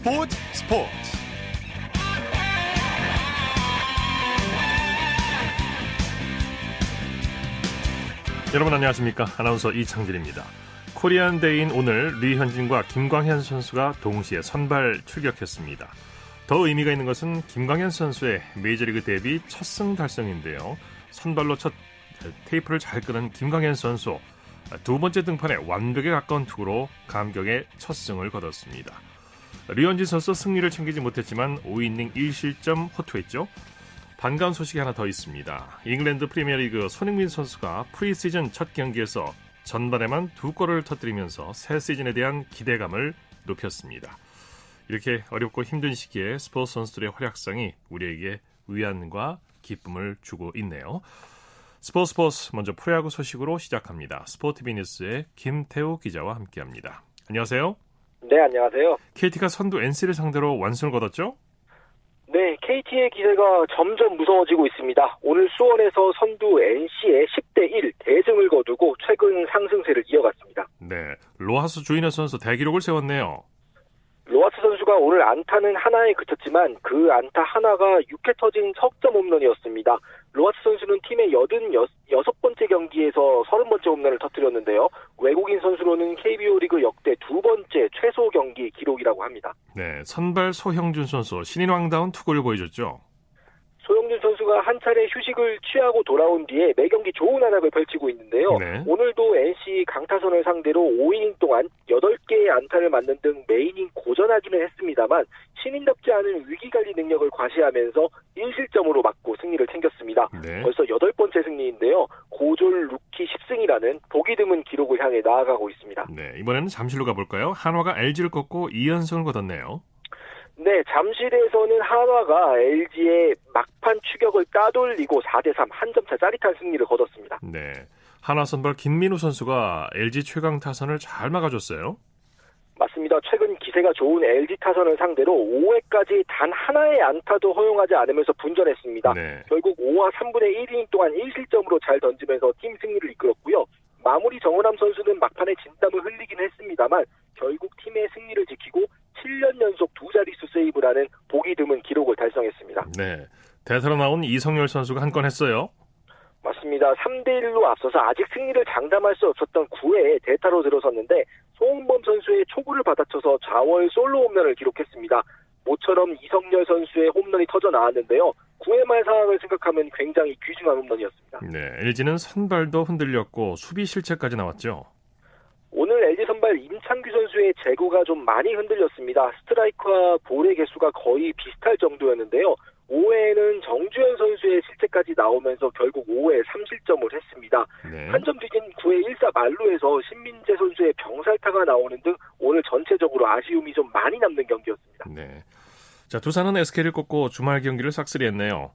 스포츠 스포츠. 여러분 안녕하십니까? 아나운서 이창진입니다. Korean Day인 오늘 류현진과 김광현 선수가 동시에 선발 출격했습니다. 더 의미가 있는 것은 김광현 선수의 메이저리그 데뷔 첫 승 달성인데요. 선발로 첫 테이프를 잘 끄는 김광현 선수 두 번째 등판에 완벽에 가까운 투구로 감격의 첫 승을 거뒀습니다. 류현진 선수 승리를 챙기지 못했지만 5이닝 1실점 호투했죠. 반가운 소식이 하나 더 있습니다. 잉글랜드 프리미어리그 손흥민 선수가 프리시즌 첫 경기에서 전반에만 두 골을 터뜨리면서 새 시즌에 대한 기대감을 높였습니다. 이렇게 어렵고 힘든 시기에 스포츠 선수들의 활약상이 우리에게 위안과 기쁨을 주고 있네요. 스포츠 스포츠 먼저 프로야구 소식으로 시작합니다. 스포티비 뉴스의 김태우 기자와 함께합니다. 안녕하세요. 네, 안녕하세요. KT가 선두 NC를 상대로 완승을 거뒀죠? 네, KT의 기세가 점점 무서워지고 있습니다. 오늘 수원에서 선두 NC에 10대 1 대승을 거두고 최근 상승세를 이어갔습니다. 네, 로하스 주니어 선수 대기록을 세웠네요. 로하스 선수가 오늘 안타는 하나에 그쳤지만 그 안타 하나가 6회 터진 석점 홈런이었습니다. 로하스 선수는 팀의 86번째 경기에서 30번째 홈런을 터뜨렸는데요. 외국인 선수로는 KBO 리그 역대 두 번째 최소 경기 기록이라고 합니다. 네, 선발 소형준 선수 신인왕다운 투구를 보여줬죠. 소형준 선수가 한 차례 휴식을 취하고 돌아온 뒤에 매경기 좋은 활약을 펼치고 있는데요. 네. 오늘도 NC 강타선을 상대로 5이닝 동안 8개의 안타를 맞는 등 매 이닝 고전하기는 했습니다만 신인답지 않은 위기관리 능력을 과시하면서 1실점으로 막고 승리를 챙겼습니다. 네. 벌써 여덟 번째 승리인데요. 고졸 루키 10승이라는 보기 드문 기록을 향해 나아가고 있습니다. 네, 이번에는 잠실로 가볼까요? 한화가 LG를 꺾고 2연승을 거뒀네요. 네, 잠실에서는 한화가 LG의 막판 추격을 따돌리고 4대3 한 점차 짜릿한 승리를 거뒀습니다. 네. 한화 선발 김민우 선수가 LG 최강 타선을 잘 막아줬어요. 맞습니다. 최근 기세가 좋은 LG 타선을 상대로 5회까지 단 하나의 안타도 허용하지 않으면서 분전했습니다. 네. 결국 5와 3분의 1이닝 동안 1실점으로 잘 던지면서 팀 승리를 이끌었고요. 마무리 정은함 선수는 막판에 진땀을 흘리긴 했습니다만 결국 팀의 승리를 지키고 7년 연속 두 자릿수 세이브라는 보기 드문 기록을 달성했습니다. 네. 대타로 나온 이성열 선수가 한 건 했어요. 맞습니다. 3대1로 앞서서 아직 승리를 장담할 수 없었던 9회에 대타로 들어섰는데 송은범 선수의 초구를 받아쳐서 좌월 솔로 홈런을 기록했습니다. 모처럼 이성열 선수의 홈런이 터져 나왔는데요. 9회 말 상황을 생각하면 굉장히 귀중한 홈런이었습니다. 네, LG는 선발도 흔들렸고 수비 실책까지 나왔죠. 오늘 LG 선발 임창규 선수의 제구가 좀 많이 흔들렸습니다. 스트라이크와 볼의 개수가 거의 비슷할 정도였는데요. 5회에는 정주현 선수의 실책까지 나오면서 결국 5회 3실점을 했습니다. 네. 한점 뒤진 9회 1사 말루에서 신민재 선수의 병살타가 나오는 등 오늘 전체적으로 아쉬움이 좀 많이 남는 경기였습니다. 네. 자, 두산은 SK를 꺾고 주말 경기를 싹쓸이했네요.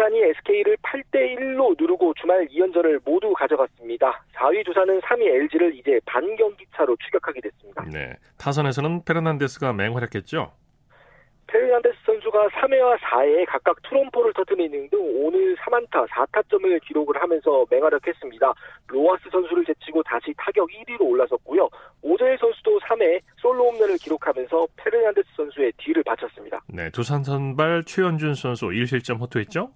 두산이 SK를 8대 1로 누르고 주말 2연전을 모두 가져갔습니다. 4위 두산은 3위 LG를 이제 반경기 차로 추격하게 됐습니다. 네. 타선에서는 페르난데스가 맹활약했죠. 페르난데스 선수가 3회와 4회에 각각 투런포를 터뜨리는 등 오늘 3안타 4타점을 기록을 하면서 맹활약했습니다. 로하스 선수를 제치고 다시 타격 1위로 올라섰고요. 오재일 선수도 3회 솔로 홈런을 기록하면서 페르난데스 선수의 뒤를 받쳤습니다. 네, 두산 선발 최현준 선수 1실점 호투했죠?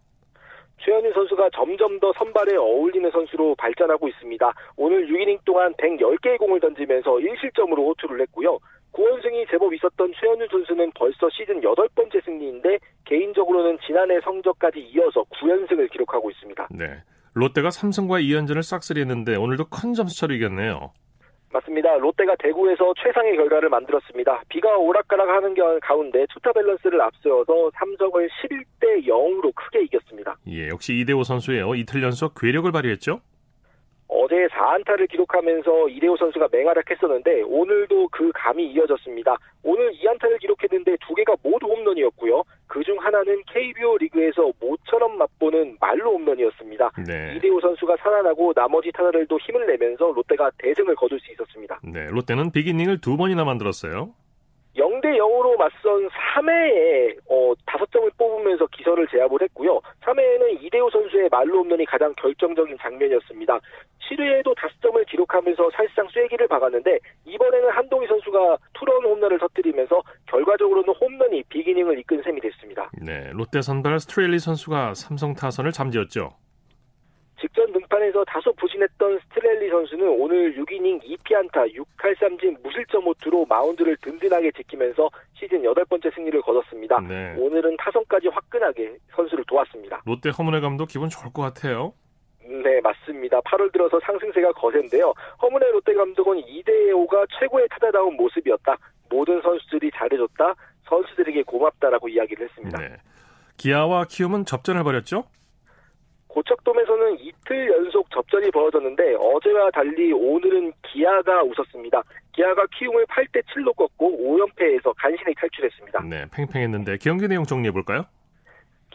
최현준 선수가 점점 더 선발에 어울리는 선수로 발전하고 있습니다. 오늘 6이닝 동안 110개의 공을 던지면서 1실점으로 호투를 했고요. 9연승이 제법 있었던 최현준 선수는 벌써 시즌 8번째 승리인데 개인적으로는 지난해 성적까지 이어서 9연승을 기록하고 있습니다. 네. 롯데가 삼성과 2연전을 싹쓸이했는데 오늘도 큰 점수 차로 이겼네요. 맞습니다. 롯데가 대구에서 최상의 결과를 만들었습니다. 비가 오락가락하는 가운데 투타 밸런스를 앞세워서 삼성을 11대 0으로 크게 이겼습니다. 예, 역시 이대호 선수예요. 이틀 연속 괴력을 발휘했죠? 어제 4안타를 기록하면서 이대호 선수가 맹활약했었는데 오늘도 그 감이 이어졌습니다. 오늘 2안타를 기록했는데 두 개가 모두 홈런이었고요. 그중 하나는 KBO 리그에서 모처럼 맛보는 만루 홈런이었습니다. 네. 이대호 선수가 살아나고 나머지 타자들도 힘을 내면서 롯데가 대승을 거둘 수 있었습니다. 네, 롯데는 비기닝을 두 번이나 만들었어요. 0대 0으로 맞선 3회에 어, 5점을 뽑으면서 기선을 제압을 했고요. 3회에는 이대호 선수의 말로 홈런이 가장 결정적인 장면이었습니다. 7회에도 5점을 기록하면서 사실상 쐐기를 박았는데 이번에는 한동희 선수가 투런 홈런을 터뜨리 홈런이 비기닝을 이끈 셈이 됐습니다. 네, 롯데 선발 스트레일리 선수가 삼성 타선을 잠재웠죠. 직전 등판에서 다소 부진했던 스트레일리 선수는 오늘 6이닝 2피안타 6탈삼진 무실점 호투로 마운드를 든든하게 지키면서 시즌 8번째 승리를 거뒀습니다. 네. 오늘은 타선까지 화끈하게 선수를 도왔습니다. 롯데 허문회 감독 기분 좋을 것 같아요. 네, 맞습니다. 8월 들어서 상승세가 거센데요. 허문회 롯데 감독은 이대호가 최고의 타자다운 모습이었다. 모든 선수들이 잘해줬다. 선수들에게 고맙다라고 이야기를 했습니다. 네. 기아와 키움은 접전을 벌였죠? 고척돔에서는 이틀 연속 접전이 벌어졌는데 어제와 달리 오늘은 기아가 웃었습니다. 기아가 키움을 8대 7로 꺾고 5연패에서 간신히 탈출했습니다. 네, 팽팽했는데 경기 내용 정리해 볼까요?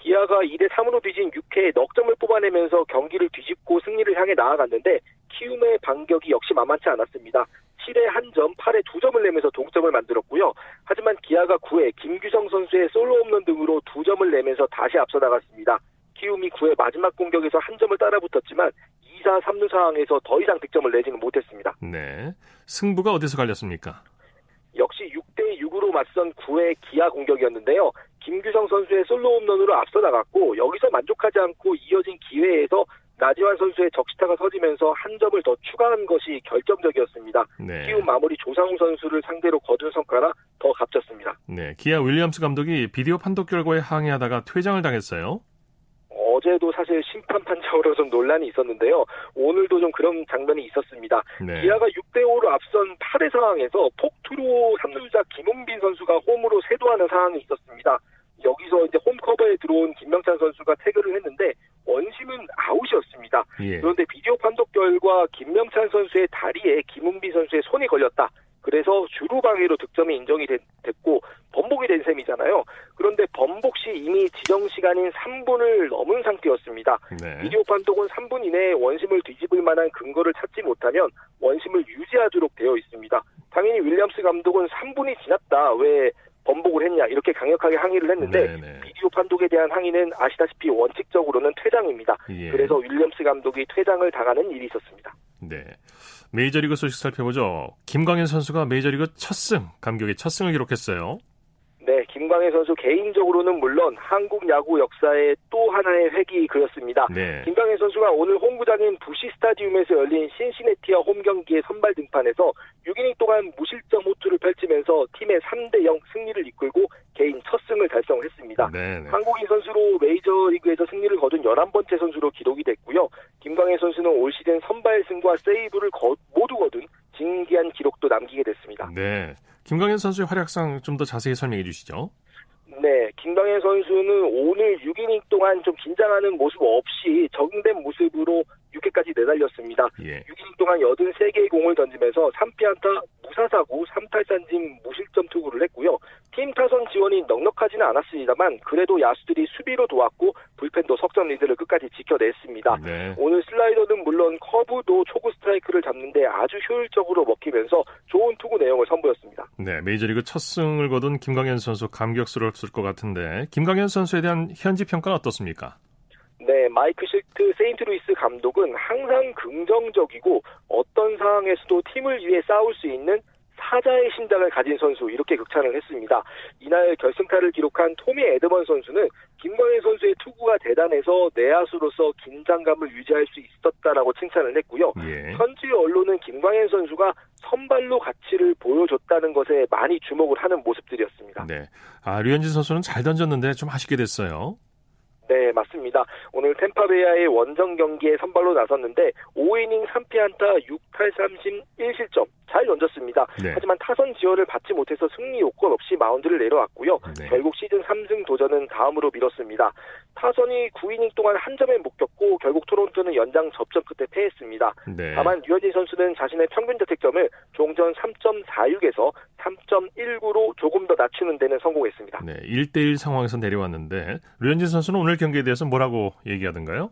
기아가 2대 3으로 뒤진 6회에 넉 점을 뽑아내면서 경기를 뒤집고 승리를 향해 나아갔는데 키움의 반격이 역시 만만치 않았습니다. 7회 1점, 8회 2점을 내면서 동점을 만들었고요. 하지만 기아가 9회 김규성 선수의 솔로 홈런 등으로 2점을 내면서 다시 앞서 나갔습니다. 키움이 9회 마지막 공격에서 한 점을 따라붙었지만 2사 3루 상황에서 더 이상 득점을 내지는 못했습니다. 네. 승부가 어디서 갈렸습니까? 역시 6대 6으로 맞선 9회 기아 공격이었는데요. 김규성 선수의 솔로 홈런으로 앞서 나갔고 여기서 만족하지 않고 이어진 기회에서 나지완 선수의 적시타가 서지면서 한 점을 더 추가한 것이 결정적이었습니다. 네. 키움 마무리 조상우 선수를 상대로 거둔 성과라 더 값졌습니다. 네, 기아 윌리엄스 감독이 비디오 판독 결과에 항의하다가 퇴장을 당했어요. 어제도 사실 심판 판정으로 좀 논란이 있었는데요. 오늘도 좀 그런 장면이 있었습니다. 네. 기아가 6대 5로 앞선 8회 상황에서 폭투로 3루자 김홍빈 선수가 홈으로 세도하는 상황이 있었습니다. 여기서 이제 홈 커버에 들어온 김명찬 선수가 태그를 했는데 원심은 아웃이었습니다. 예. 그런데 비디오 판독 결과 김명찬 선수의 다리에 김은비 선수의 손이 걸렸다. 그래서 주루 방해로 득점이 인정이 됐, 고 번복이 된 셈이잖아요. 그런데 번복 시 이미 지정 시간인 3분을 넘은 상태였습니다. 네. 비디오 판독은 3분 이내에 원심을 뒤집을 만한 근거를 찾지 못하면 원심을 유지하도록 되어 있습니다. 당연히 윌리엄스 감독은 3분이 지났다. 왜 번복을 했냐 이렇게 강력하게 항의를 했는데 네네. 네. 비디오 판독에 대한 항의는 아시다시피 원칙적으로는 퇴장입니다. 예. 그래서 윌리엄스 감독이 퇴장을 당하는 일이 있었습니다. 네. 메이저리그 소식 살펴보죠. 김광현 선수가 메이저리그 첫 승, 감격의 첫 승을 기록했어요. 네, 김광현 선수 개인적으로는 물론 한국 야구 역사의 또 하나의 획이 그렸습니다. 네. 김광현 선수가 오늘 홈구장인 부시 스타디움에서 열린 신시내티와 홈 경기에 선발 등판해서 6이닝 동안 무실점 호투를 펼치면서 팀의 3대 0 승리를 이끌고 개인 첫 승을 달성했습니다. 네네. 네. 한국인 선수로 메이저리그에서 승리를 거둔 11번째 선수로 기록이 됐고요. 김광현 선수는 올 시즌 선발 승과 세이브를 거, 모두 거둔 진기한 기록도 남기게 됐습니다. 네. 김광현 선수의 활약상 좀 더 자세히 설명해 주시죠. 네, 김광현 선수는 오늘 6이닝 동안 좀 긴장하는 모습 없이 적응된 모습으로 6회까지 내달렸습니다. 예. 6이닝 동안 83개의 공을 던지면서 3피안타, 무사사구, 3탈삼진 무실점 투구를 했고요. 팀 타선 지원이 넉넉하지는 않았습니다만 그래도 야수들이 수비로 도왔고 불펜도 석점 리드를 끝까지 지켜냈습니다. 네. 오늘 슬라이더는 물론 커브도 초구 스트라이크를 잡는데 아주 효율적으로 먹히면서 좋은 투구 내용을 선보였습니다. 네, 메이저리그 첫 승을 거둔 김광현 선수 감격스러웠을 것 같은데 김광현 선수에 대한 현지 평가는 어떻습니까? 네, 마이크 실트 세인트루이스 감독은 항상 긍정적이고 어떤 상황에서도 팀을 위해 싸울 수 있는 사자의 심장을 가진 선수 이렇게 극찬을 했습니다. 이날 결승타를 기록한 토미 에드먼 선수는 김광현 선수의 투구가 대단해서 내야수로서 긴장감을 유지할 수 있었다라고 칭찬을 했고요. 예. 현지 언론은 김광현 선수가 선발로 가치를 보여줬다는 것에 많이 주목을 하는 모습들이었습니다. 네. 아, 류현진 선수는 잘 던졌는데 좀 아쉽게 됐어요. 네, 맞습니다. 오늘 템파베아의 원정 경기에 선발로 나섰는데 5이닝 3피안타 6탈 3심 1실점 잘 던졌습니다. 네. 하지만 타선 지원을 받지 못해서 승리 요건 없이 마운드를 내려왔고요. 네. 결국 시즌 3승 도전은 다음으로 미뤘습니다. 타선이 9이닝 동안 한 점에 묶였고 결국 토론토는 연장 접전 끝에 패했습니다. 네. 다만 류현진 선수는 자신의 평균 자책점을 종전 3.46에서 3.19로 조금 더 낮추는 데는 성공했습니다. 네, 1대1 상황에서 내려왔는데 류현진 선수는 오늘 경기에 대해서 뭐라고 얘기하던가요?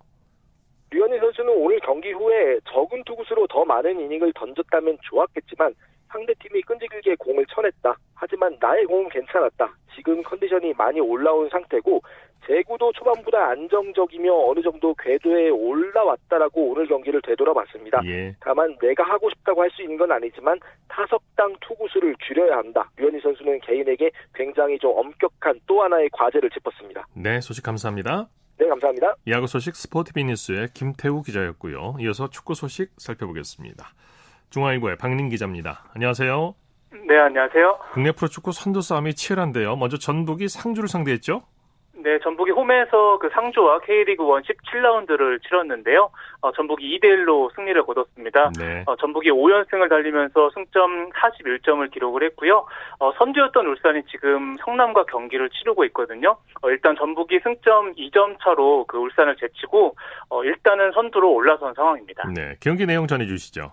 류현진 선수는 오늘 경기 후에 적은 투구수로 더 많은 이닝을 던졌다면 좋았겠지만 상대팀이 끈질기게 공을 쳐냈다. 하지만 나의 공은 괜찮았다. 지금 컨디션이 많이 올라온 상태고 제구도 초반보다 안정적이며 어느 정도 궤도에 올라왔다라고 오늘 경기를 되돌아봤습니다. 예. 다만 내가 하고 싶다고 할 수 있는 건 아니지만 타석당 투구수를 줄여야 한다. 류현희 선수는 개인에게 굉장히 좀 엄격한 또 하나의 과제를 짚었습니다. 네, 소식 감사합니다. 네, 감사합니다. 야구 소식 스포티비 뉴스의 김태우 기자였고요. 이어서 축구 소식 살펴보겠습니다. 중앙일보의 박민 기자입니다. 안녕하세요. 네, 안녕하세요. 국내 프로축구 선두 싸움이 치열한데요. 먼저 전북이 상주를 상대했죠? 네, 전북이 홈에서 그 상주와 K리그 1 17라운드를 치렀는데요. 어, 전북이 2대1로 승리를 거뒀습니다. 네. 어, 전북이 5연승을 달리면서 승점 41점을 기록을 했고요. 어, 선두였던 울산이 지금 성남과 경기를 치르고 있거든요. 어, 일단 전북이 승점 2점 차로 그 울산을 제치고 어, 일단은 선두로 올라선 상황입니다. 네, 경기 내용 전해주시죠.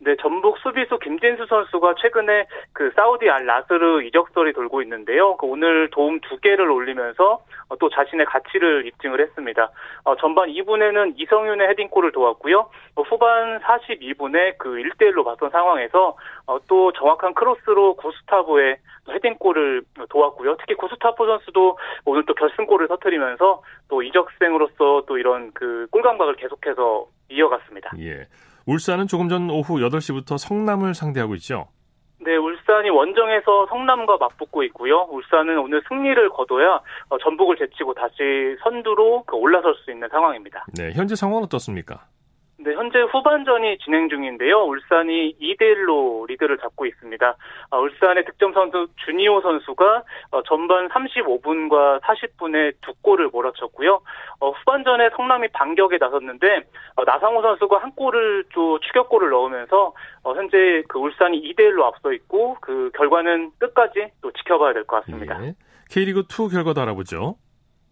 네, 전북 수비수 김진수 선수가 최근에 그 사우디 알 라스르 이적설이 돌고 있는데요. 그 오늘 도움 두 개를 올리면서 어, 또 자신의 가치를 입증을 했습니다. 어, 전반 2분에는 이성윤의 헤딩골을 도왔고요. 어, 후반 42분에 그 1대1로 맞선 상황에서 어, 또 정확한 크로스로 구스타보의 헤딩골을 도왔고요. 특히 구스타포 선수도 오늘 또 결승골을 터뜨리면서 또 이적생으로서 또 이런 그 골 감각을 계속해서 이어갔습니다. 예. 울산은 조금 전 오후 8시부터 성남을 상대하고 있죠. 네, 울산이 원정에서 성남과 맞붙고 있고요. 울산은 오늘 승리를 거둬야 어, 전북을 제치고 다시 선두로 그 올라설 수 있는 상황입니다. 네, 현재 상황은 어떻습니까? 네, 현재 후반전이 진행 중인데요. 울산이 2대1로 리드를 잡고 있습니다. 아, 울산의 득점 선수 주니오 선수가 어, 전반 35분과 40분에 두 골을 몰아쳤고요. 어, 후반전에 성남이 반격에 나섰는데 어, 나상호 선수가 한 골을 또 추격골을 넣으면서 어, 현재 그 울산이 2대1로 앞서 있고 그 결과는 끝까지 또 지켜봐야 될 것 같습니다. 예. K리그2 결과도 알아보죠.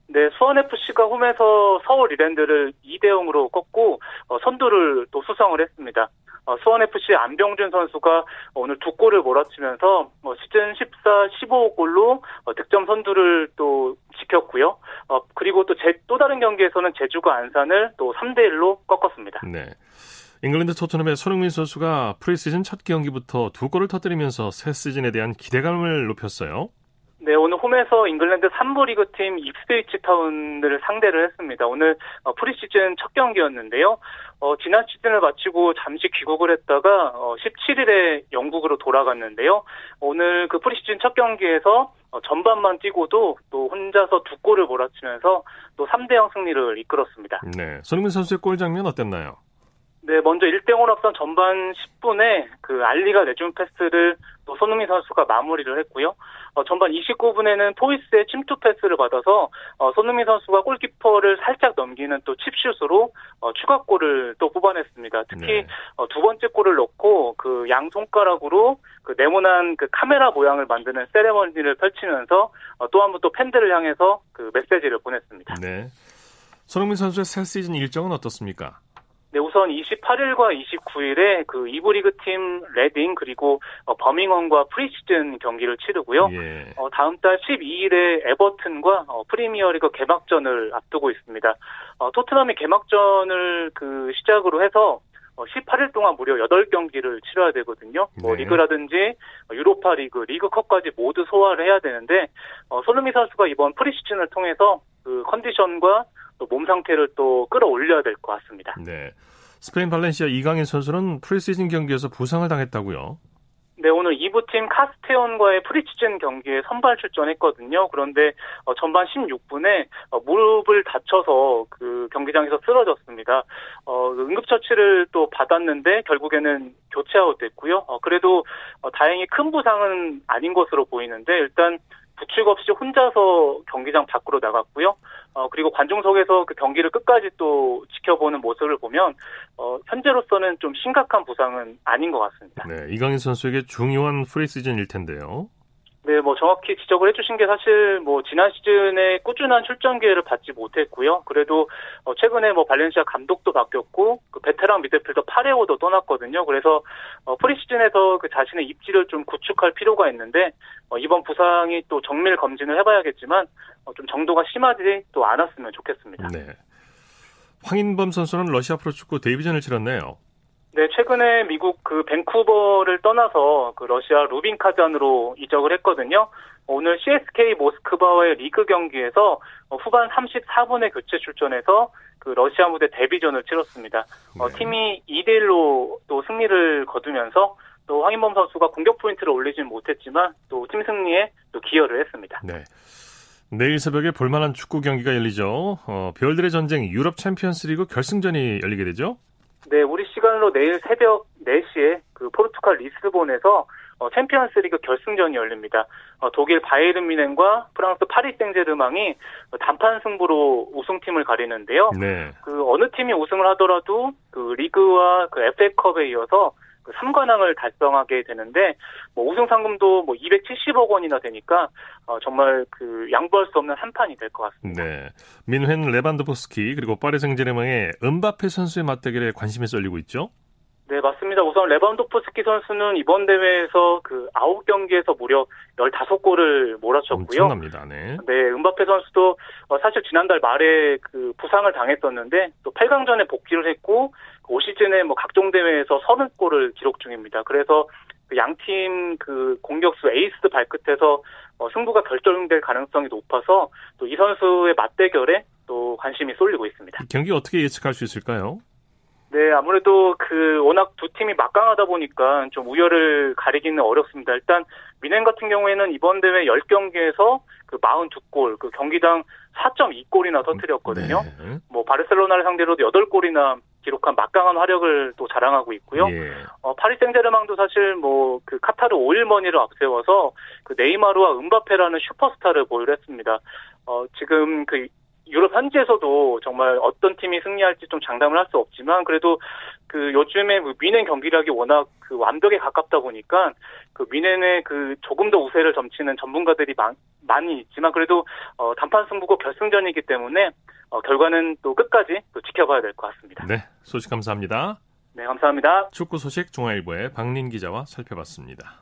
네, 수원FC가 홈에서 서울 이랜드를 2대 0으로 꺾고 어, 선두를 또 수성을 했습니다. 어, 수원FC 안병준 선수가 오늘 두 골을 몰아치면서 어, 시즌 14, 15골로 어, 득점 선두를 또 지켰고요. 어, 그리고 또 제 또 다른 경기에서는 제주가 안산을 또 3대 1로 꺾었습니다. 네. 잉글랜드 토트넘의 손흥민 선수가 프리시즌 첫 경기부터 두 골을 터뜨리면서 새 시즌에 대한 기대감을 높였어요. 네, 오늘 홈에서 잉글랜드 3부 리그 팀 입스위치 타운을 상대를 했습니다. 오늘 어, 프리시즌 첫 경기였는데요. 어, 지난 시즌을 마치고 잠시 귀국을 했다가 어, 17일에 영국으로 돌아갔는데요. 오늘 그 프리시즌 첫 경기에서 어, 전반만 뛰고도 또 혼자서 두 골을 몰아치면서 또 3대 0 승리를 이끌었습니다. 네, 손흥민 선수의 골 장면 어땠나요? 네, 먼저 1대0으로 앞선 전반 10분에 그 알리가 내준 패스를 또 손흥민 선수가 마무리를 했고요. 어, 전반 29분에는 토이스의 침투 패스를 받아서 어, 손흥민 선수가 골키퍼를 살짝 넘기는 또 칩슛으로 어, 추가골을 또 뽑아냈습니다. 특히 네. 어, 두 번째 골을 넣고 그 양 손가락으로 그 네모난 그 카메라 모양을 만드는 세레머니를 펼치면서 어, 또 한 번 또 팬들을 향해서 그 메시지를 보냈습니다. 네. 손흥민 선수의 새 시즌 일정은 어떻습니까? 네, 우선 28일과 29일에 그 이부 리그 팀 레딩 그리고 어, 버밍엄과 프리시즌 경기를 치르고요. 예. 어, 다음 달 12일에 에버튼과 어, 프리미어리그 개막전을 앞두고 있습니다. 어, 토트넘이 개막전을 그 시작으로 해서 18일 어, 동안 무려 8경기를 치러야 되거든요. 뭐 네. 리그라든지 유로파 리그, 리그컵까지 모두 소화를 해야 되는데 어, 손흥민 선수가 이번 프리시즌을 통해서 그 컨디션과 또 몸 상태를 또 끌어올려야 될 것 같습니다. 네. 스페인 발렌시아 이강인 선수는 프리시즌 경기에서 부상을 당했다고요? 네, 오늘 2부팀 카스테온과의 프리시즌 경기에 선발 출전했거든요. 그런데 어, 전반 16분에 어, 무릎을 다쳐서 그 경기장에서 쓰러졌습니다. 어, 응급처치를 또 받았는데 결국에는 교체 아웃됐고요. 어, 그래도 어, 다행히 큰 부상은 아닌 것으로 보이는데 일단 부축 없이 혼자서 경기장 밖으로 나갔고요. 어, 그리고 관중석에서 그 경기를 끝까지 또 지켜보는 모습을 보면, 어, 현재로서는 좀 심각한 부상은 아닌 것 같습니다. 네, 이강인 선수에게 중요한 프리시즌일 텐데요. 네, 뭐 정확히 지적을 해주신 게 사실 뭐 지난 시즌에 꾸준한 출전 기회를 받지 못했고요. 그래도 어 최근에 뭐 발렌시아 감독도 바뀌었고 그 베테랑 미드필더 파레오도 떠났거든요. 그래서 어 프리시즌에서 그 자신의 입지를 좀 구축할 필요가 있는데 어 이번 부상이 또 정밀 검진을 해봐야겠지만 어좀 정도가 심하지 또 않았으면 좋겠습니다. 네. 황인범 선수는 러시아 프로축구 데뷔전을 치렀네요. 네, 최근에 미국 그 밴쿠버를 떠나서 그 러시아 루빈카잔으로 이적을 했거든요. 오늘 CSK 모스크바와의 리그 경기에서 후반 34분에 교체 출전해서 그 러시아 무대 데뷔전을 치렀습니다. 네. 어, 팀이 2대 1로 또 승리를 거두면서 또 황인범 선수가 공격 포인트를 올리진 못했지만 또 팀 승리에 또 기여를 했습니다. 네. 내일 새벽에 볼만한 축구 경기가 열리죠. 어, 별들의 전쟁 유럽 챔피언스 리그 결승전이 열리게 되죠. 네, 우리 시간으로 내일 새벽 4시에 그 포르투갈 리스본에서 어, 챔피언스 리그 결승전이 열립니다. 어, 독일 바이에른 뮌헨과 프랑스 파리 생제르맹이 단판 승부로 우승팀을 가리는데요. 네. 그 어느 팀이 우승을 하더라도 그 리그와 그 FA컵에 이어서 그 3관왕을 달성하게 되는데 뭐 우승 상금도 뭐 270억 원이나 되니까 어, 정말 그 양보할 수 없는 한 판이 될 것 같습니다. 네. 민헨 레반도프스키 그리고 파리 생제르맹의 은바페 선수의 맞대결에 관심이 쏠리고 있죠. 네, 맞습니다. 우선 레반도프스키 선수는 이번 대회에서 그 9경기에서 무려 15골을 몰아쳤고요. 엄청납니다. 네. 네, 은바페 선수도 어, 사실 지난달 말에 그 부상을 당했었는데 또 8강전에 복귀를 했고 올 시즌에 뭐 각종 대회에서 30골을 기록 중입니다. 그래서 그 양팀 그 공격수 에이스 발끝에서 어, 승부가 결정될 가능성이 높아서 또 이 선수의 맞대결에 또 관심이 쏠리고 있습니다. 경기 어떻게 예측할 수 있을까요? 네, 아무래도 그 워낙 두 팀이 막강하다 보니까 좀 우열을 가리기는 어렵습니다. 일단 미넨 같은 경우에는 이번 대회 10경기에서 그 42골, 그 경기당 4.2골이나 터뜨렸거든요. 네. 뭐 바르셀로나를 상대로도 8골이나 기록한 막강한 화력을 또 자랑하고 있고요. 예. 어, 파리 생제르맹도 사실 뭐 그 카타르 5일머니를 앞세워서 그 네이마르와 은바페라는 슈퍼스타를 보유를 했습니다. 어, 지금 그 유럽 현지에서도 정말 어떤 팀이 승리할지 좀 장담을 할 수 없지만 그래도 그 요즘에 그 미넨 경기력이 워낙 그 완벽에 가깝다 보니까 그 미넨의 그 조금 더 우세를 점치는 전문가들이 많, 많이 있지만 그래도 어 단판 승부고 결승전이기 때문에 어 결과는 또 끝까지 또 지켜봐야 될 것 같습니다. 네, 소식 감사합니다. 네, 감사합니다. 축구 소식 중앙일보의 박린 기자와 살펴봤습니다.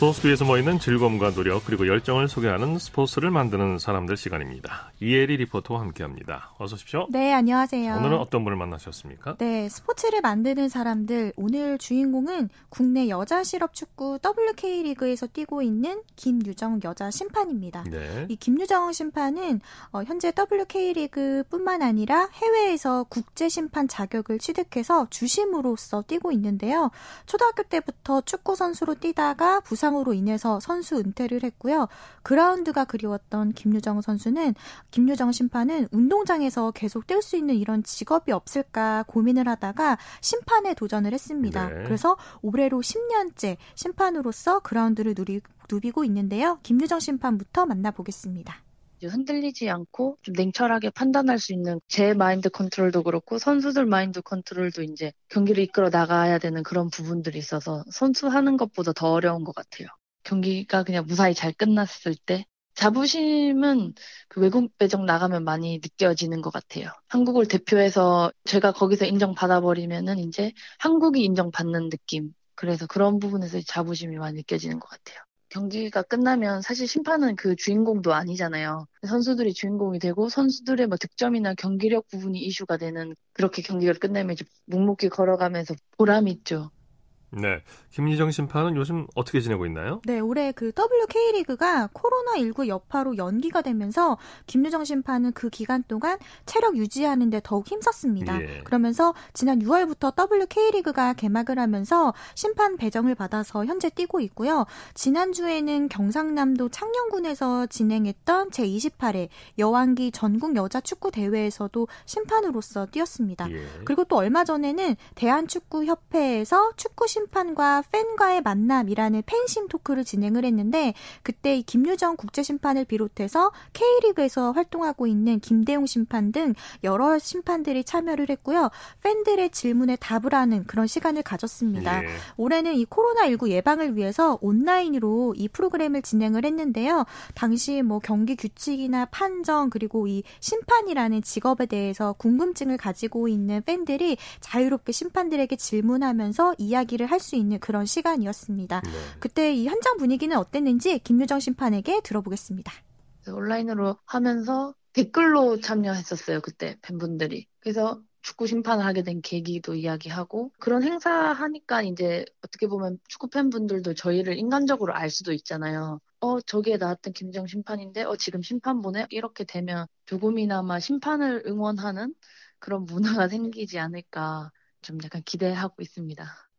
스포츠비에서 모이는 즐거움과 노력 그리고 열정을 소개하는 스포츠를 만드는 사람들 시간입니다. 이혜리 리포터와 함께합니다. 어서 오십시오. 네, 안녕하세요. 오늘은 어떤 분을 만나셨습니까? 네, 스포츠를 만드는 사람들 오늘 주인공은 국내 여자 실업 축구 WK 리그에서 뛰고 있는 김유정 여자 심판입니다. 네. 이 김유정 심판은 어, 현재 WK 리그뿐만 아니라 해외에서 국제 심판 자격을 취득해서 주심으로서 뛰고 있는데요. 초등학교 때부터 축구 선수로 뛰다가 부상 부상으로 인해서 선수 은퇴를 했고요. 그라운드가 그리웠던 김유정 선수는 김유정 심판은 운동장에서 계속 뛸 수 있는 이런 직업이 없을까 고민을 하다가 심판에 도전을 했습니다. 네. 그래서 올해로 10년째 심판으로서 그라운드를 누리, 누비고 있는데요. 김유정 심판부터 만나보겠습니다. 흔들리지 않고 좀 냉철하게 판단할 수 있는 제 마인드 컨트롤도 그렇고 선수들 마인드 컨트롤도 이제 경기를 이끌어 나가야 되는 그런 부분들이 있어서 선수 하는 것보다 더 어려운 것 같아요. 경기가 그냥 무사히 잘 끝났을 때 자부심은 그 외국 배정 나가면 많이 느껴지는 것 같아요. 한국을 대표해서 제가 거기서 인정받아버리면은 이제 한국이 인정받는 느낌. 그래서 그런 부분에서 자부심이 많이 느껴지는 것 같아요. 경기가 끝나면 사실 심판은 그 주인공도 아니잖아요. 선수들이 주인공이 되고 선수들의 뭐 득점이나 경기력 부분이 이슈가 되는 그렇게 경기가 끝나면 이제 묵묵히 걸어가면서 보람이 있죠. 네. 김유정 심판은 요즘 어떻게 지내고 있나요? 네, 올해 그 WK 리그가 코로나19 여파로 연기가 되면서 김유정 심판은 그 기간 동안 체력 유지하는 데 더욱 힘썼습니다. 예. 그러면서 지난 6월부터 WK 리그가 개막을 하면서 심판 배정을 받아서 현재 뛰고 있고요. 지난주에는 경상남도 창녕군에서 진행했던 제28회 여왕기 전국 여자 축구 대회에서도 심판으로서 뛰었습니다. 예. 그리고 또 얼마 전에는 대한축구협회에서 축구 심 심판과 팬과의 만남이라는 팬심 토크를 진행을 했는데 그때 이 김유정 국제 심판을 비롯해서 K리그에서 활동하고 있는 김대용 심판 등 여러 심판들이 참여를 했고요. 팬들의 질문에 답을 하는 그런 시간을 가졌습니다. 예. 올해는 이 코로나19 예방을 위해서 온라인으로 이 프로그램을 진행을 했는데요. 당시 뭐 경기 규칙이나 판정 그리고 이 심판이라는 직업에 대해서 궁금증을 가지고 있는 팬들이 자유롭게 심판들에게 질문하면서 이야기를 할 수 있는 그런 시간이었습니다. 네. 그때 이 현장 분위기는 어땠는지 김유정 심판에게 들어보겠습니다. 온라인으로 하면서 댓글로 참여했었어요. 그때 팬분들이. 그래서 축구 심판을 하게 된 계기도 이야기하고 그런 행사 하니까 이제 어떻게 보면 축구 팬분들도 저희를 인간적으로 알 수도 있잖아요. 어 저기에 나왔던 김정 심판인데 어 지금 심판 보내 이렇게 되면 조금이나마 심판을 응원하는 그런 문화가 생기지 않을까 좀 약간 기대하고 있습니다.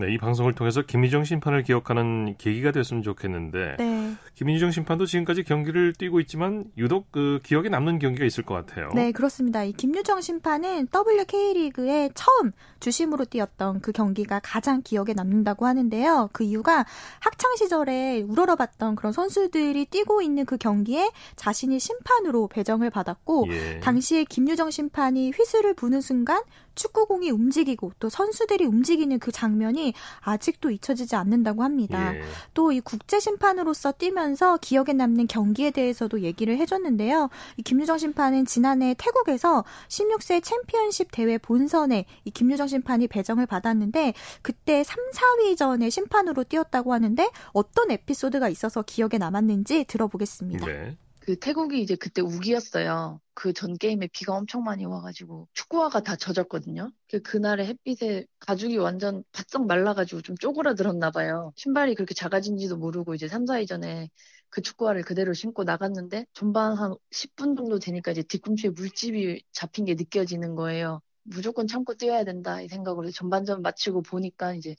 네, 이 방송을 통해서 김희정 심판을 기억하는 계기가 됐으면 좋겠는데 네. 김희정 심판도 지금까지 경기를 뛰고 있지만 유독 그 기억에 남는 경기가 있을 것 같아요. 네, 그렇습니다. 이 김유정 심판은 WK 리그에 처음 주심으로 뛰었던 그 경기가 가장 기억에 남는다고 하는데요. 그 이유가 학창 시절에 우러러봤던 그런 선수들이 뛰고 있는 그 경기에 자신이 심판으로 배정을 받았고 예. 당시에 김유정 심판이 휘슬을 부는 순간 축구공이 움직이고 또 선수들이 움직이는 그 장면이 아직도 잊혀지지 않는다고 합니다. 예. 또이 국제 심판으로서 뛰면서 기억에 남는 경기에 대해서도 얘기를 해줬는데요. 이 김유정 심판은 지난해 태국에서 16세 챔피언십 대회 본선에 이 김유정 심판이 배정을 받았는데 그때 3, 4위전에 심판으로 뛰었다고 하는데 어떤 에피소드가 있어서 기억에 남았는지 들어보겠습니다. 네. 그 태국이 이제 그때 우기였어요. 그 전 게임에 비가 엄청 많이 와가지고 축구화가 다 젖었거든요. 그 그날의 햇빛에 가죽이 완전 바싹 말라가지고 좀 쪼그라들었나 봐요. 신발이 그렇게 작아진지도 모르고 이제 3, 4위 전에 그 축구화를 그대로 신고 나갔는데 전반 한 10분 정도 되니까 이제 뒤꿈치에 물집이 잡힌 게 느껴지는 거예요. 무조건 참고 뛰어야 된다 이 생각으로 전반전 마치고 보니까 이제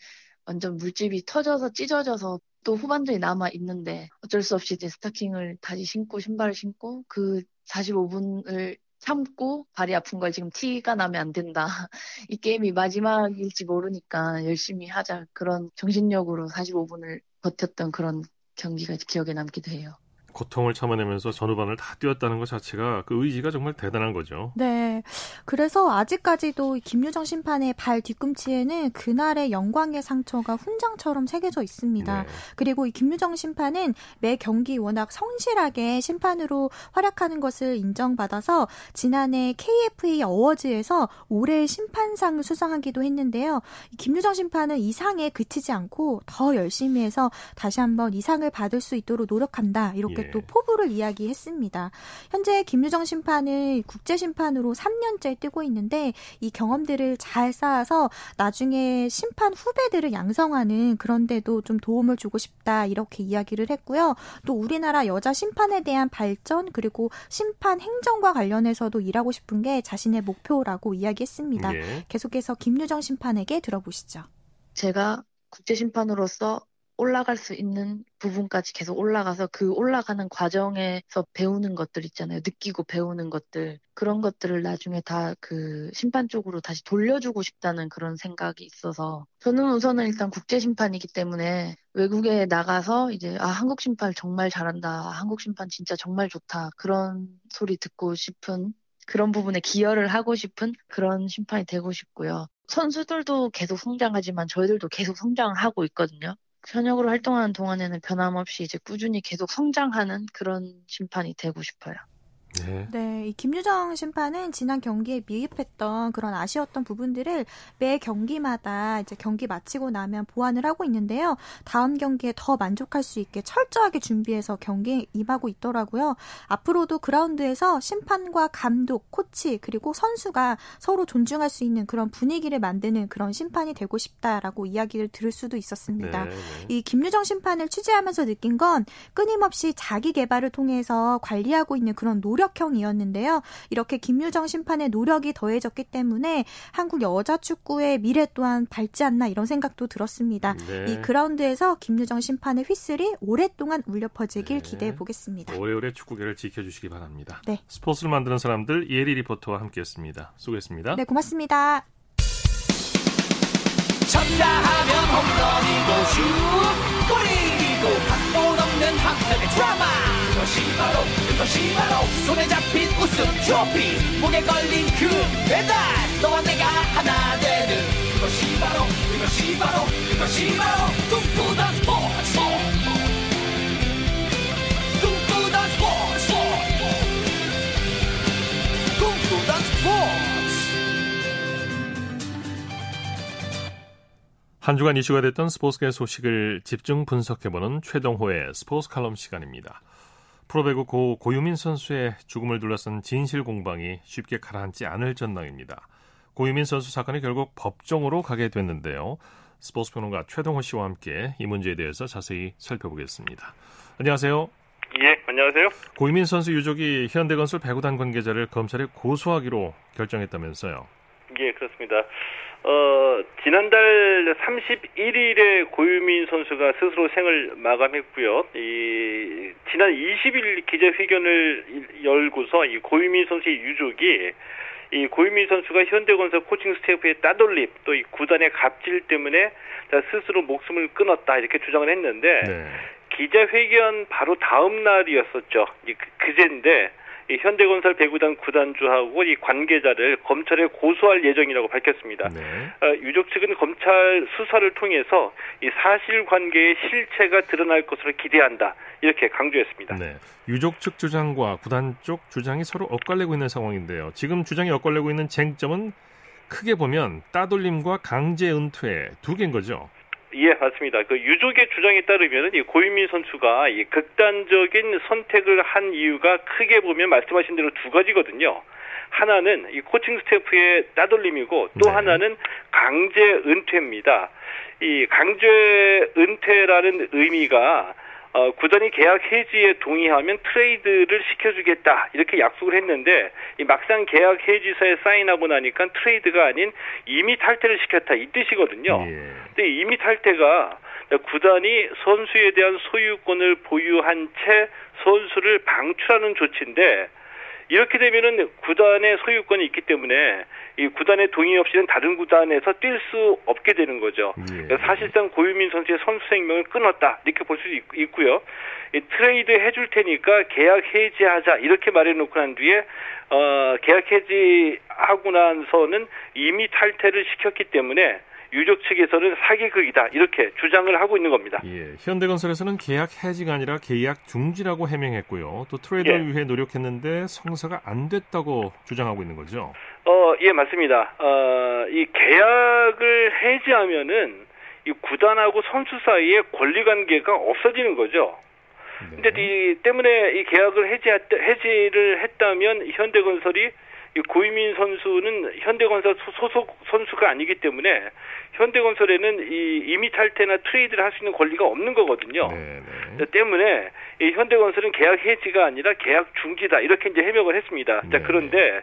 완전 물집이 터져서 찢어져서 또 후반전이 남아 있는데 어쩔 수 없이 이제 스타킹을 다시 신고 신발을 신고 그 45분을 참고 발이 아픈 걸 지금 티가 나면 안 된다. 이 게임이 마지막일지 모르니까 열심히 하자. 그런 정신력으로 45분을 버텼던 그런 경기가 기억에 남기도 해요. 고통을 참아내면서 전후반을 다 뛰었다는 것 자체가 그 의지가 정말 대단한 거죠. 네. 그래서 아직까지도 김유정 심판의 발 뒤꿈치에는 그날의 영광의 상처가 훈장처럼 새겨져 있습니다. 네. 그리고 이 김유정 심판은 매 경기 워낙 성실하게 심판으로 활약하는 것을 인정받아서 지난해 KFA 어워즈에서 올해 심판상을 수상하기도 했는데요. 김유정 심판은 이 상에 그치지 않고 더 열심히 해서 다시 한번 이 상을 받을 수 있도록 노력한다. 이렇게 예. 또 포부를 이야기했습니다. 현재 김유정 심판은 국제 심판으로 3년째 뛰고 있는데 이 경험들을 잘 쌓아서 나중에 심판 후배들을 양성하는 그런데도 좀 도움을 주고 싶다 이렇게 이야기를 했고요. 또 우리나라 여자 심판에 대한 발전 그리고 심판 행정과 관련해서도 일하고 싶은 게 자신의 목표라고 이야기했습니다. 예. 계속해서 김유정 심판에게 들어보시죠. 제가 국제 심판으로서 올라갈 수 있는 부분까지 계속 올라가서 그 올라가는 과정에서 배우는 것들 있잖아요. 느끼고 배우는 것들. 그런 것들을 나중에 다 그 심판 쪽으로 다시 돌려주고 싶다는 그런 생각이 있어서 저는 우선은 일단 국제 심판이기 때문에 외국에 나가서 이제 아 한국 심판 정말 잘한다. 아, 한국 심판 진짜 정말 좋다. 그런 소리 듣고 싶은 그런 부분에 기여를 하고 싶은 그런 심판이 되고 싶고요. 선수들도 계속 성장하지만 저희들도 계속 성장하고 있거든요. 현역으로 활동하는 동안에는 변함없이 이제 꾸준히 계속 성장하는 그런 심판이 되고 싶어요. 네. 네, 이 김유정 심판은 지난 경기에 미흡했던 그런 아쉬웠던 부분들을 매 경기마다 이제 경기 마치고 나면 보완을 하고 있는데요. 다음 경기에 더 만족할 수 있게 철저하게 준비해서 경기에 임하고 있더라고요. 앞으로도 그라운드에서 심판과 감독, 코치 그리고 선수가 서로 존중할 수 있는 그런 분위기를 만드는 그런 심판이 되고 싶다라고 이야기를 들을 수도 있었습니다. 네, 네. 이 김유정 심판을 취재하면서 느낀 건 끊임없이 자기 개발을 통해서 관리하고 있는 그런 노력 노력형이었는데요. 이렇게 김유정 심판의 노력이 더해졌기 때문에 한국 여자 축구의 미래 또한 밝지 않나 이런 생각도 들었습니다. 네. 이 그라운드에서 김유정 심판의 휘슬이 오랫동안 울려 퍼지길 네. 기대해 보겠습니다. 오래오래 축구계를 지켜주시기 바랍니다. 네. 스포츠를 만드는 사람들 이혜리 리포터와 함께했습니다. 수고했습니다. 네, 고맙습니다. 쳤다 하면 홈런이고 슛 골이고 각본 없는 한편의 드라마 그것이 바로 그것이 바로 손에 잡힌 우승 트로피 목에 걸린 그 배달. 너와 내가 하나 되는 그것이 바로 그것이 바로 그것이 바로 꿈꾸던 스포츠. 꿈꾸던 스포츠. 꿈꾸던 스포츠. 한 주간 이슈가 됐던 스포츠계 소식을 집중 분석해보는 최동호의 스포츠 칼럼 시간입니다. 프로배구 고 고유민 선수의 죽음을 둘러싼 진실 공방이 쉽게 가라앉지 않을 전망입니다. 고유민 선수 사건이 결국 법정으로 가게 됐는데요. 스포츠 평론가 최동호 씨와 함께 이 문제에 대해서 자세히 살펴보겠습니다. 안녕하세요. 예, 안녕하세요. 고유민 선수 유족이 현대건설 배구단 관계자를 검찰에 고소하기로 결정했다면서요. 예, 그렇습니다. 어, 지난달 31일에 고유민 선수가 스스로 생을 마감했고요. 이 지난 20일 기자회견을 열고서 이 고유민 선수의 유족이 이 고유민 선수가 현대건설 코칭 스태프의 따돌림 또 이 구단의 갑질 때문에 스스로 목숨을 끊었다 이렇게 주장을 했는데 네. 기자회견 바로 다음 날이었었죠. 이 그, 그제인데 이 현대건설 배구단 구단주하고 이 관계자를 검찰에 고소할 예정이라고 밝혔습니다. 네. 어, 유족 측은 검찰 수사를 통해서 이 사실관계의 실체가 드러날 것으로 기대한다 이렇게 강조했습니다. 네. 유족 측 주장과 구단 쪽 주장이 서로 엇갈리고 있는 상황인데요. 지금 주장이 엇갈리고 있는 쟁점은 크게 보면 따돌림과 강제 은퇴 두 개인 거죠. 예, 맞습니다. 그 유족의 주장에 따르면 이 고유민 선수가 이 극단적인 선택을 한 이유가 크게 보면 말씀하신 대로 두 가지거든요. 하나는 이 코칭 스태프의 따돌림이고 또 네. 하나는 강제 은퇴입니다. 이 강제 은퇴라는 의미가 어, 구단이 계약 해지에 동의하면 트레이드를 시켜주겠다 이렇게 약속을 했는데 이 막상 계약 해지서에 사인하고 나니까 트레이드가 아닌 이미 탈퇴를 시켰다 이 뜻이거든요. 예. 근데 이미 탈퇴가 구단이 선수에 대한 소유권을 보유한 채 선수를 방출하는 조치인데 이렇게 되면은 구단의 소유권이 있기 때문에 이 구단의 동의 없이는 다른 구단에서 뛸 수 없게 되는 거죠. 예. 사실상 고유민 선수의 선수 생명을 끊었다 이렇게 볼 수 있고요. 이 트레이드 해줄 테니까 계약 해지하자 이렇게 말해놓고 난 뒤에 어 계약 해지하고 나서는 이미 탈퇴를 시켰기 때문에 유족 측에서는 사기극이다 이렇게 주장을 하고 있는 겁니다. 예, 현대건설에서는 계약 해지가 아니라 계약 중지라고 해명했고요. 또 트레이더를 예. 위해 노력했는데 성사가 안 됐다고 주장하고 있는 거죠. 어, 예, 맞습니다. 어, 이 계약을 해지하면은 이 구단하고 선수 사이에 권리 관계가 없어지는 거죠. 네. 근데 이 때문에 이 계약을 해지 해지를 했다면 현대건설이 이 고유민 선수는 현대건설 소속 선수가 아니기 때문에 현대건설에는 이 이미 탈퇴나 트레이드를 할 수 있는 권리가 없는 거거든요. 네네. 네. 때문에 이 현대건설은 계약 해지가 아니라 계약 중지다 이렇게 이제 해명을 했습니다. 자 그런데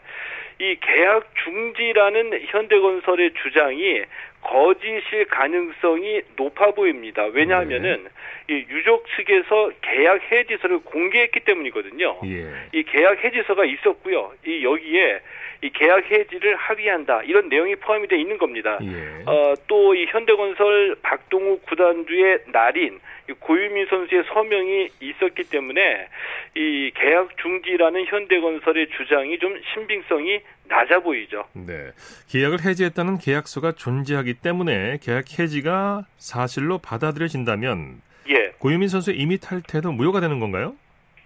이 계약 중지라는 현대건설의 주장이 거짓일 가능성이 높아 보입니다. 왜냐하면은 네. 이 유족 측에서 계약 해지서를 공개했기 때문이거든요. 예. 이 계약 해지서가 있었고요. 이 여기에 이 계약 해지를 합의한다 이런 내용이 포함이 되어 있는 겁니다. 예. 어, 또 이 현대건설 박동우 구단주의 날인 고유민 선수의 서명이 있었기 때문에 이 계약 중지라는 현대건설의 주장이 좀 신빙성이 낮아 보이죠. 네. 계약을 해지했다는 계약서가 존재하기 때문에 계약 해지가 사실로 받아들여진다면 예. 고유민 선수의 이미 탈퇴도 무효가 되는 건가요?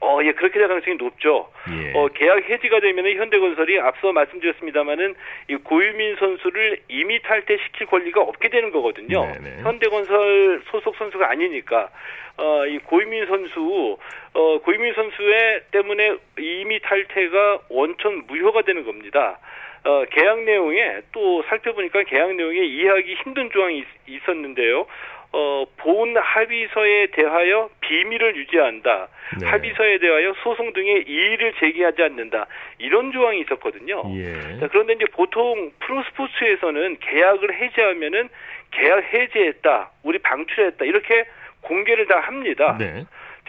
어, 예, 그렇게 될 가능성이 높죠. 예. 어, 계약 해지가 되면 현대건설이 앞서 말씀드렸습니다마는 이 고유민 선수를 이미 탈퇴시킬 권리가 없게 되는 거거든요. 네네. 현대건설 소속 선수가 아니니까 어, 이 고유민 선수, 어, 고유민 선수의 때문에 이미 탈퇴가 원천 무효가 되는 겁니다. 어, 계약 내용에 또 살펴보니까 계약 내용에 이해하기 힘든 조항이 있, 었는데요 어, 본 합의서에 대하여 비밀을 유지한다. 네. 합의서에 대하여 소송 등의 이의를 제기하지 않는다. 이런 조항이 있었거든요. 예. 자, 그런데 이제 보통 프로스포츠에서는 계약을 해지하면은 계약 해지했다. 우리 방출했다. 이렇게 공개를 다 합니다. 네.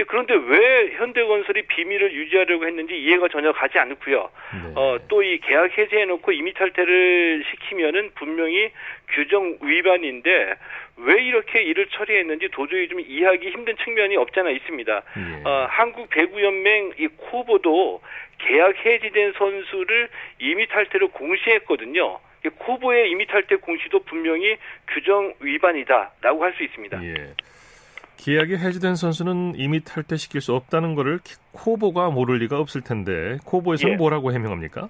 그런데 왜 현대건설이 비밀을 유지하려고 했는지 이해가 전혀 가지 않고요. 네. 어, 또 이 계약 해지해놓고 이미 탈퇴를 시키면은 분명히 규정 위반인데 왜 이렇게 일을 처리했는지 도저히 좀 이해하기 힘든 측면이 없잖아 있습니다. 예. 어, 한국 배구연맹 이 코보도 계약 해지된 선수를 이미 탈퇴로 공시했거든요. 코보의 이미 탈퇴 공시도 분명히 규정 위반이다라고 할 수 있습니다. 예. 계약이 해지된 선수는 이미 탈퇴 시킬 수 없다는 것을 코보가 모를 리가 없을 텐데 코보에서는 예. 뭐라고 해명합니까?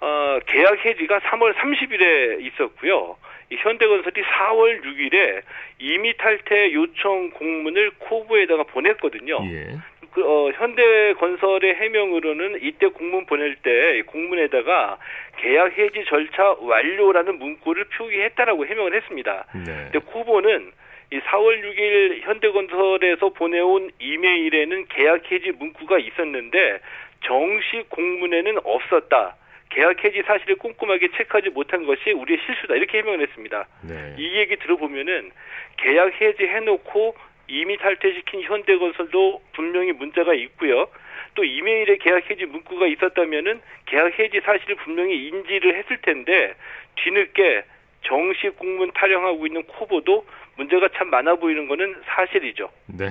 어, 계약 해지가 3월 30일에 있었고요. 현대건설이 4월 6일에 이미 탈퇴 요청 공문을 코브에다가 보냈거든요. 예. 그, 어, 현대건설의 해명으로는 이때 공문 보낼 때 공문에다가 계약 해지 절차 완료라는 문구를 표기했다라고 해명을 했습니다. 네. 근데 코보는 이 4월 6일 현대건설에서 보내온 이메일에는 계약 해지 문구가 있었는데 정식 공문에는 없었다. 계약 해지 사실을 꼼꼼하게 체크하지 못한 것이 우리의 실수다 이렇게 해명을 했습니다. 네. 이 얘기 들어보면은 계약 해지 해놓고 이미 탈퇴시킨 현대건설도 분명히 문제가 있고요. 또 이메일에 계약 해지 문구가 있었다면은 계약 해지 사실을 분명히 인지를 했을 텐데 뒤늦게 정식 공문 타령하고 있는 코보도 문제가 참 많아 보이는 것은 사실이죠. 네.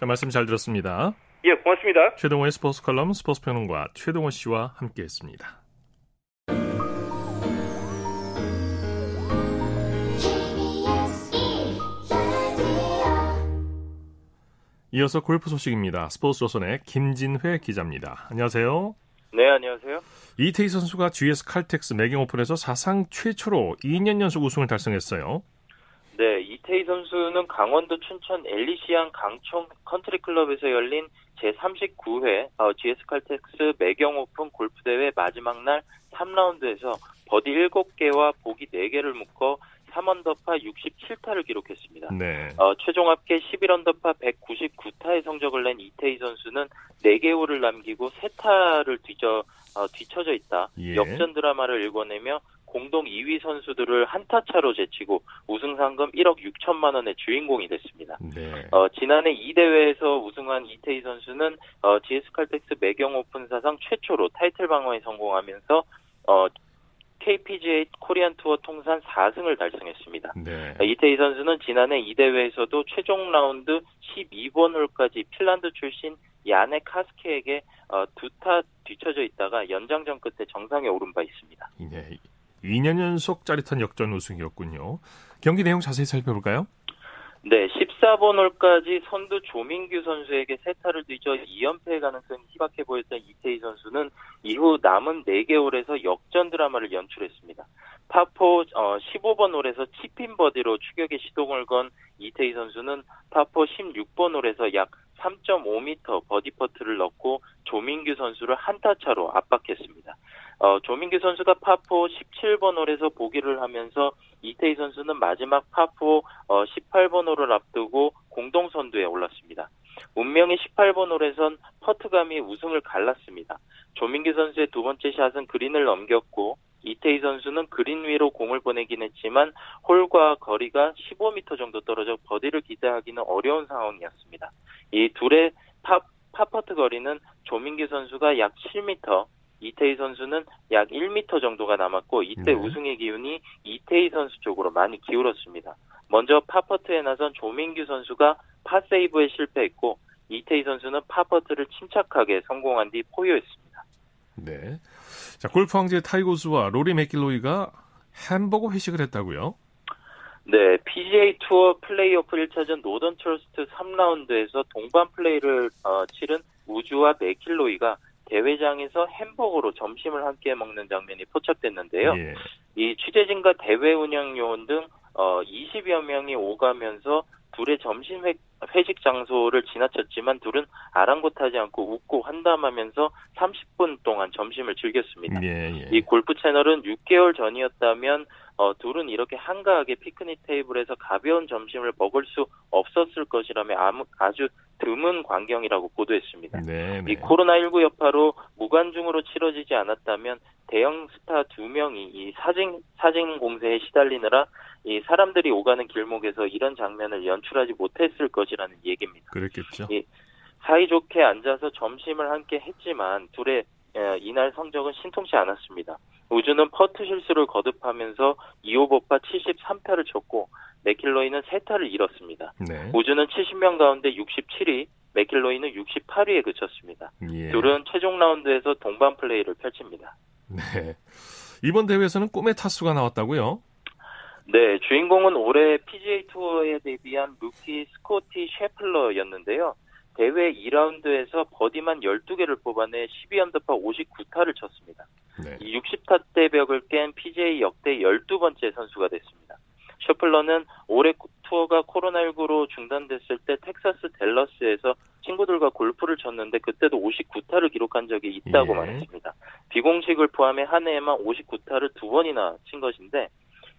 자, 말씀 잘 들었습니다. 예, 고맙습니다. 최동호의 스포츠 칼럼 스포츠 평론가 최동호 씨와 함께했습니다. 이어서 골프 소식입니다. 스포츠 조선의 김진회 기자입니다. 안녕하세요. 네, 안녕하세요. 이태희 선수가 GS 칼텍스 매경 오픈에서 사상 최초로 2년 연속 우승을 달성했어요. 네, 이태희 선수는 강원도 춘천 엘리시안 강총 컨트리 클럽에서 열린 제39회 어, GS 칼텍스 매경 오픈 골프 대회 마지막 날 3라운드에서 버디 7개와 보기 4개를 묶어 3언더파 67타를 기록했습니다. 네. 어, 최종 합계 11언더파 199타의 성적을 낸 이태희 선수는 4개 홀을 남기고 3타를 뒤져, 어, 뒤처져 있다. 예. 역전 드라마를 일궈내며 공동 2위 선수들을 한 타 차로 제치고 우승 상금 1억 6천만 원의 주인공이 됐습니다. 네. 어, 지난해 이 대회에서 우승한 이태희 선수는 어, GS 칼텍스 매경 오픈 사상 최초로 타이틀 방어에 성공하면서 어, KPGA 코리안 투어 통산 4승을 달성했습니다. 네. 이태희 선수는 지난해 이 대회에서도 최종 라운드 12번 홀까지 핀란드 출신 얀네 카스케에게 어, 두타 뒤쳐져 있다가 연장전 끝에 정상에 오른 바 있습니다. 네. 2년 연속 짜릿한 역전 우승이었군요. 경기 내용 자세히 살펴볼까요? 네, 14번 홀까지 선두 조민규 선수에게 세타를 뒤져 2연패의 가능성이 희박해 보였던 이태희 선수는 이후 남은 4개 홀에서 역전 드라마를 연출했습니다. 파포 어, 15번 홀에서 치핀 버디로 추격의 시동을 건 이태희 선수는 파포 16번 홀에서 약 3.5m 버디 퍼트를 넣고 조민규 선수를 한 타 차로 압박했습니다. 어, 조민규 선수가 파포 17번 홀에서 보기를 하면서 이태희 선수는 마지막 파포 어, 18번 홀을 앞두고 공동 선두에 올랐습니다. 운명의 18번 홀에선 퍼트감이 우승을 갈랐습니다. 조민규 선수의 두 번째 샷은 그린을 넘겼고 이태희 선수는 그린 위로 공을 보내긴 했지만 홀과 거리가 15m 정도 떨어져 버디를 기대하기는 어려운 상황이었습니다. 이 둘의 파, 파퍼트 거리는 조민규 선수가 약 7m, 이태희 선수는 약 1m 정도가 남았고 이때 네. 우승의 기운이 이태희 선수 쪽으로 많이 기울었습니다. 먼저 파퍼트에 나선 조민규 선수가 파세이브에 실패했고 이태희 선수는 파퍼트를 침착하게 성공한 뒤 포효했습니다. 네. 자, 골프 황제 타이거 우즈와 로리 매킬로이가 햄버거 회식을 했다고요? 네, PGA 투어 플레이오프 1차전 노던 트러스트 3라운드에서 동반 플레이를 어, 치른 우즈와 매킬로이가 대회장에서 햄버거로 점심을 함께 먹는 장면이 포착됐는데요. 예. 이 취재진과 대회 운영 요원 등 어, 20여 명이 오가면서 둘의 점심 회, 회식 장소를 지나쳤지만 둘은 아랑곳하지 않고 웃고 환담하면서 30분 동안 점심을 즐겼습니다. 예, 예. 이 골프 채널은 6개월 전이었다면 어, 둘은 이렇게 한가하게 피크닉 테이블에서 가벼운 점심을 먹을 수 없었을 것이라며 아무, 아주 드문 광경이라고 보도했습니다. 네, 네. 이 코로나19 여파로 무관중으로 치러지지 않았다면 대형 스타 두 명이 이 사진 사진 공세에 시달리느라 이 사람들이 오가는 길목에서 이런 장면을 연출하지 못했을 것이라는 얘기입니다. 그렇겠죠. 이 사이좋게 앉아서 점심을 함께 했지만 둘의 이날 성적은 신통치 않았습니다. 우즈는 퍼트 실수를 거듭하면서 2오버파 73타를 쳤고 매킬로이는 3타를 잃었습니다. 네. 우즈는 70명 가운데 67위, 매킬로이는 68위에 그쳤습니다. 예. 둘은 최종 라운드에서 동반 플레이를 펼칩니다. 네. 이번 대회에서는 꿈의 타수가 나왔다고요? 네, 주인공은 올해 PGA 투어에 데뷔한 루키 스코티 셰플러였는데요. 대회 2라운드에서 버디만 12개를 뽑아내 12언더파 59타를 쳤습니다. 네. 이 60타 대 벽을 깬 PGA 역대 12번째 선수가 됐습니다. 셰플러는 올해 투어가 코로나19로 중단됐을 때 텍사스 댈러스에서 친구들과 골프를 쳤는데 그때도 59타를 기록한 적이 있다고 예. 말했습니다. 비공식을 포함해 한 해에만 59타를 두 번이나 친 것인데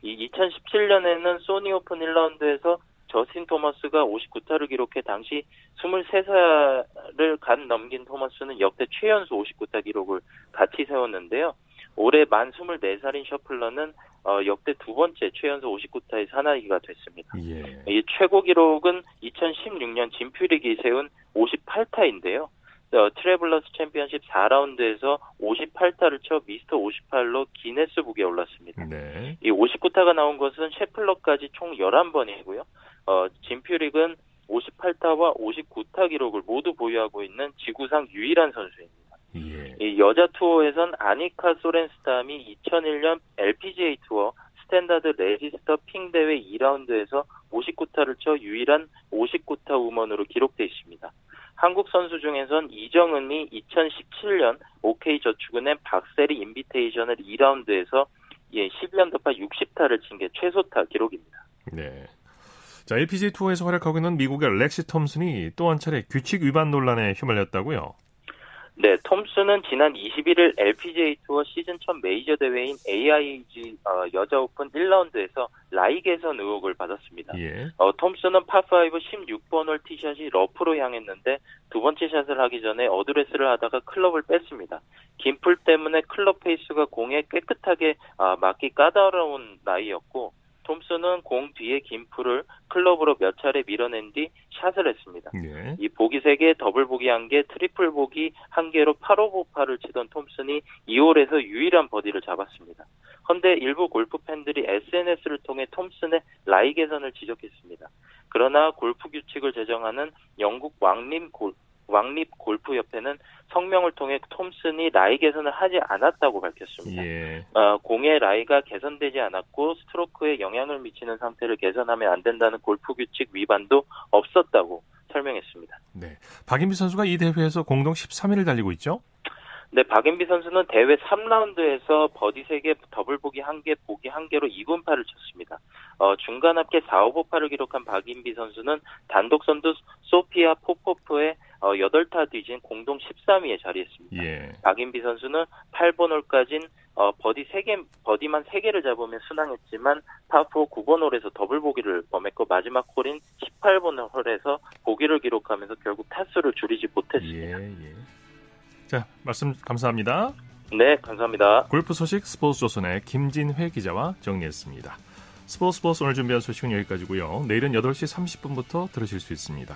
이 2017년에는 소니 오픈 1라운드에서 저스틴 토머스가 59타를 기록해 당시 23살을 갓 넘긴 토머스는 역대 최연소 59타 기록을 같이 세웠는데요. 올해 만 24살인 셰플러는 어, 역대 두 번째 최연소 59타의 사나이가 됐습니다. 예. 이 최고 기록은 2016년 짐 퓨릭이 세운 58타인데요. 어, 트래블러스 챔피언십 4라운드에서 58타를 쳐 미스터 58로 기네스북에 올랐습니다. 네. 이 59타가 나온 것은 셰플러까지 총 11번이고요. 어, 짐 퓨릭은 58타와 59타 기록을 모두 보유하고 있는 지구상 유일한 선수입니다. 예. 이 여자 투어에선 아니카 소렌스탐이 2001년 LPGA 투어 스탠다드 레지스터 핑 대회 2라운드에서 59타를 쳐 유일한 59타 우먼으로 기록돼 있습니다. 한국 선수 중에선 이정은이 2017년 OK 저축은행 박세리 인비테이셔널 2라운드에서 예, 11언더파 60타를 친 게 최소타 기록입니다. 네. 자, LPGA 투어에서 활약하고 있는 미국의 렉시 톰슨이 또 한 차례 규칙 위반 논란에 휘말렸다고요? 네, 톰슨은 지난 21일 LPGA 투어 시즌 첫 메이저 대회인 AIG 어, 여자 오픈 1라운드에서 라이 개선 의혹을 받았습니다. 예. 어, 톰슨은 파5 16번 홀 티샷이 러프로 향했는데 두 번째 샷을 하기 전에 어드레스를 하다가 클럽을 뺐습니다. 긴 풀 때문에 클럽 페이스가 공에 깨끗하게 아, 맞기 까다로운 라이였고 톰슨은 공 뒤에 긴 풀을 클럽으로 몇 차례 밀어낸 뒤 샷을 했습니다. 네. 이 보기 3개, 더블 보기 1개, 트리플 보기 1개로 8오버파를 치던 톰슨이 이 홀에서 유일한 버디를 잡았습니다. 헌데 일부 골프 팬들이 SNS를 통해 톰슨의 라이 개선을 지적했습니다. 그러나 골프 규칙을 제정하는 영국 왕림 골, 왕립 골프협회는 성명을 통해 톰슨이 라이 개선을 하지 않았다고 밝혔습니다. 예. 어, 공의 라이가 개선되지 않았고 스트로크에 영향을 미치는 상태를 개선하면 안 된다는 골프 규칙 위반도 없었다고 설명했습니다. 네. 박인비 선수가 이 대회에서 공동 13위를 달리고 있죠? 네, 박인비 선수는 대회 3라운드에서 버디 3개, 더블 보기 1개, 보기 1개로 이븐 파를 쳤습니다. 어, 중간 합계 4, 5오버 파를 기록한 박인비 선수는 단독 선두 소피아 포포프의 어, 8타 뒤진 공동 13위에 자리했습니다. 예. 박인비 선수는 8번 홀까진 어, 버디 3개, 버디만 3개를 잡으며 순항했지만 파4 9번 홀에서 더블 보기를 범했고 마지막 홀인 18번 홀에서 보기를 기록하면서 결국 타수를 줄이지 못했습니다. 예, 예. 자, 말씀 감사합니다. 네, 감사합니다. 골프 소식 스포츠 조선의 김진회 기자와 정리했습니다. 스포츠 스포츠 오늘 준비한 소식은 여기까지고요. 내일은 8시 30분부터 들으실 수 있습니다.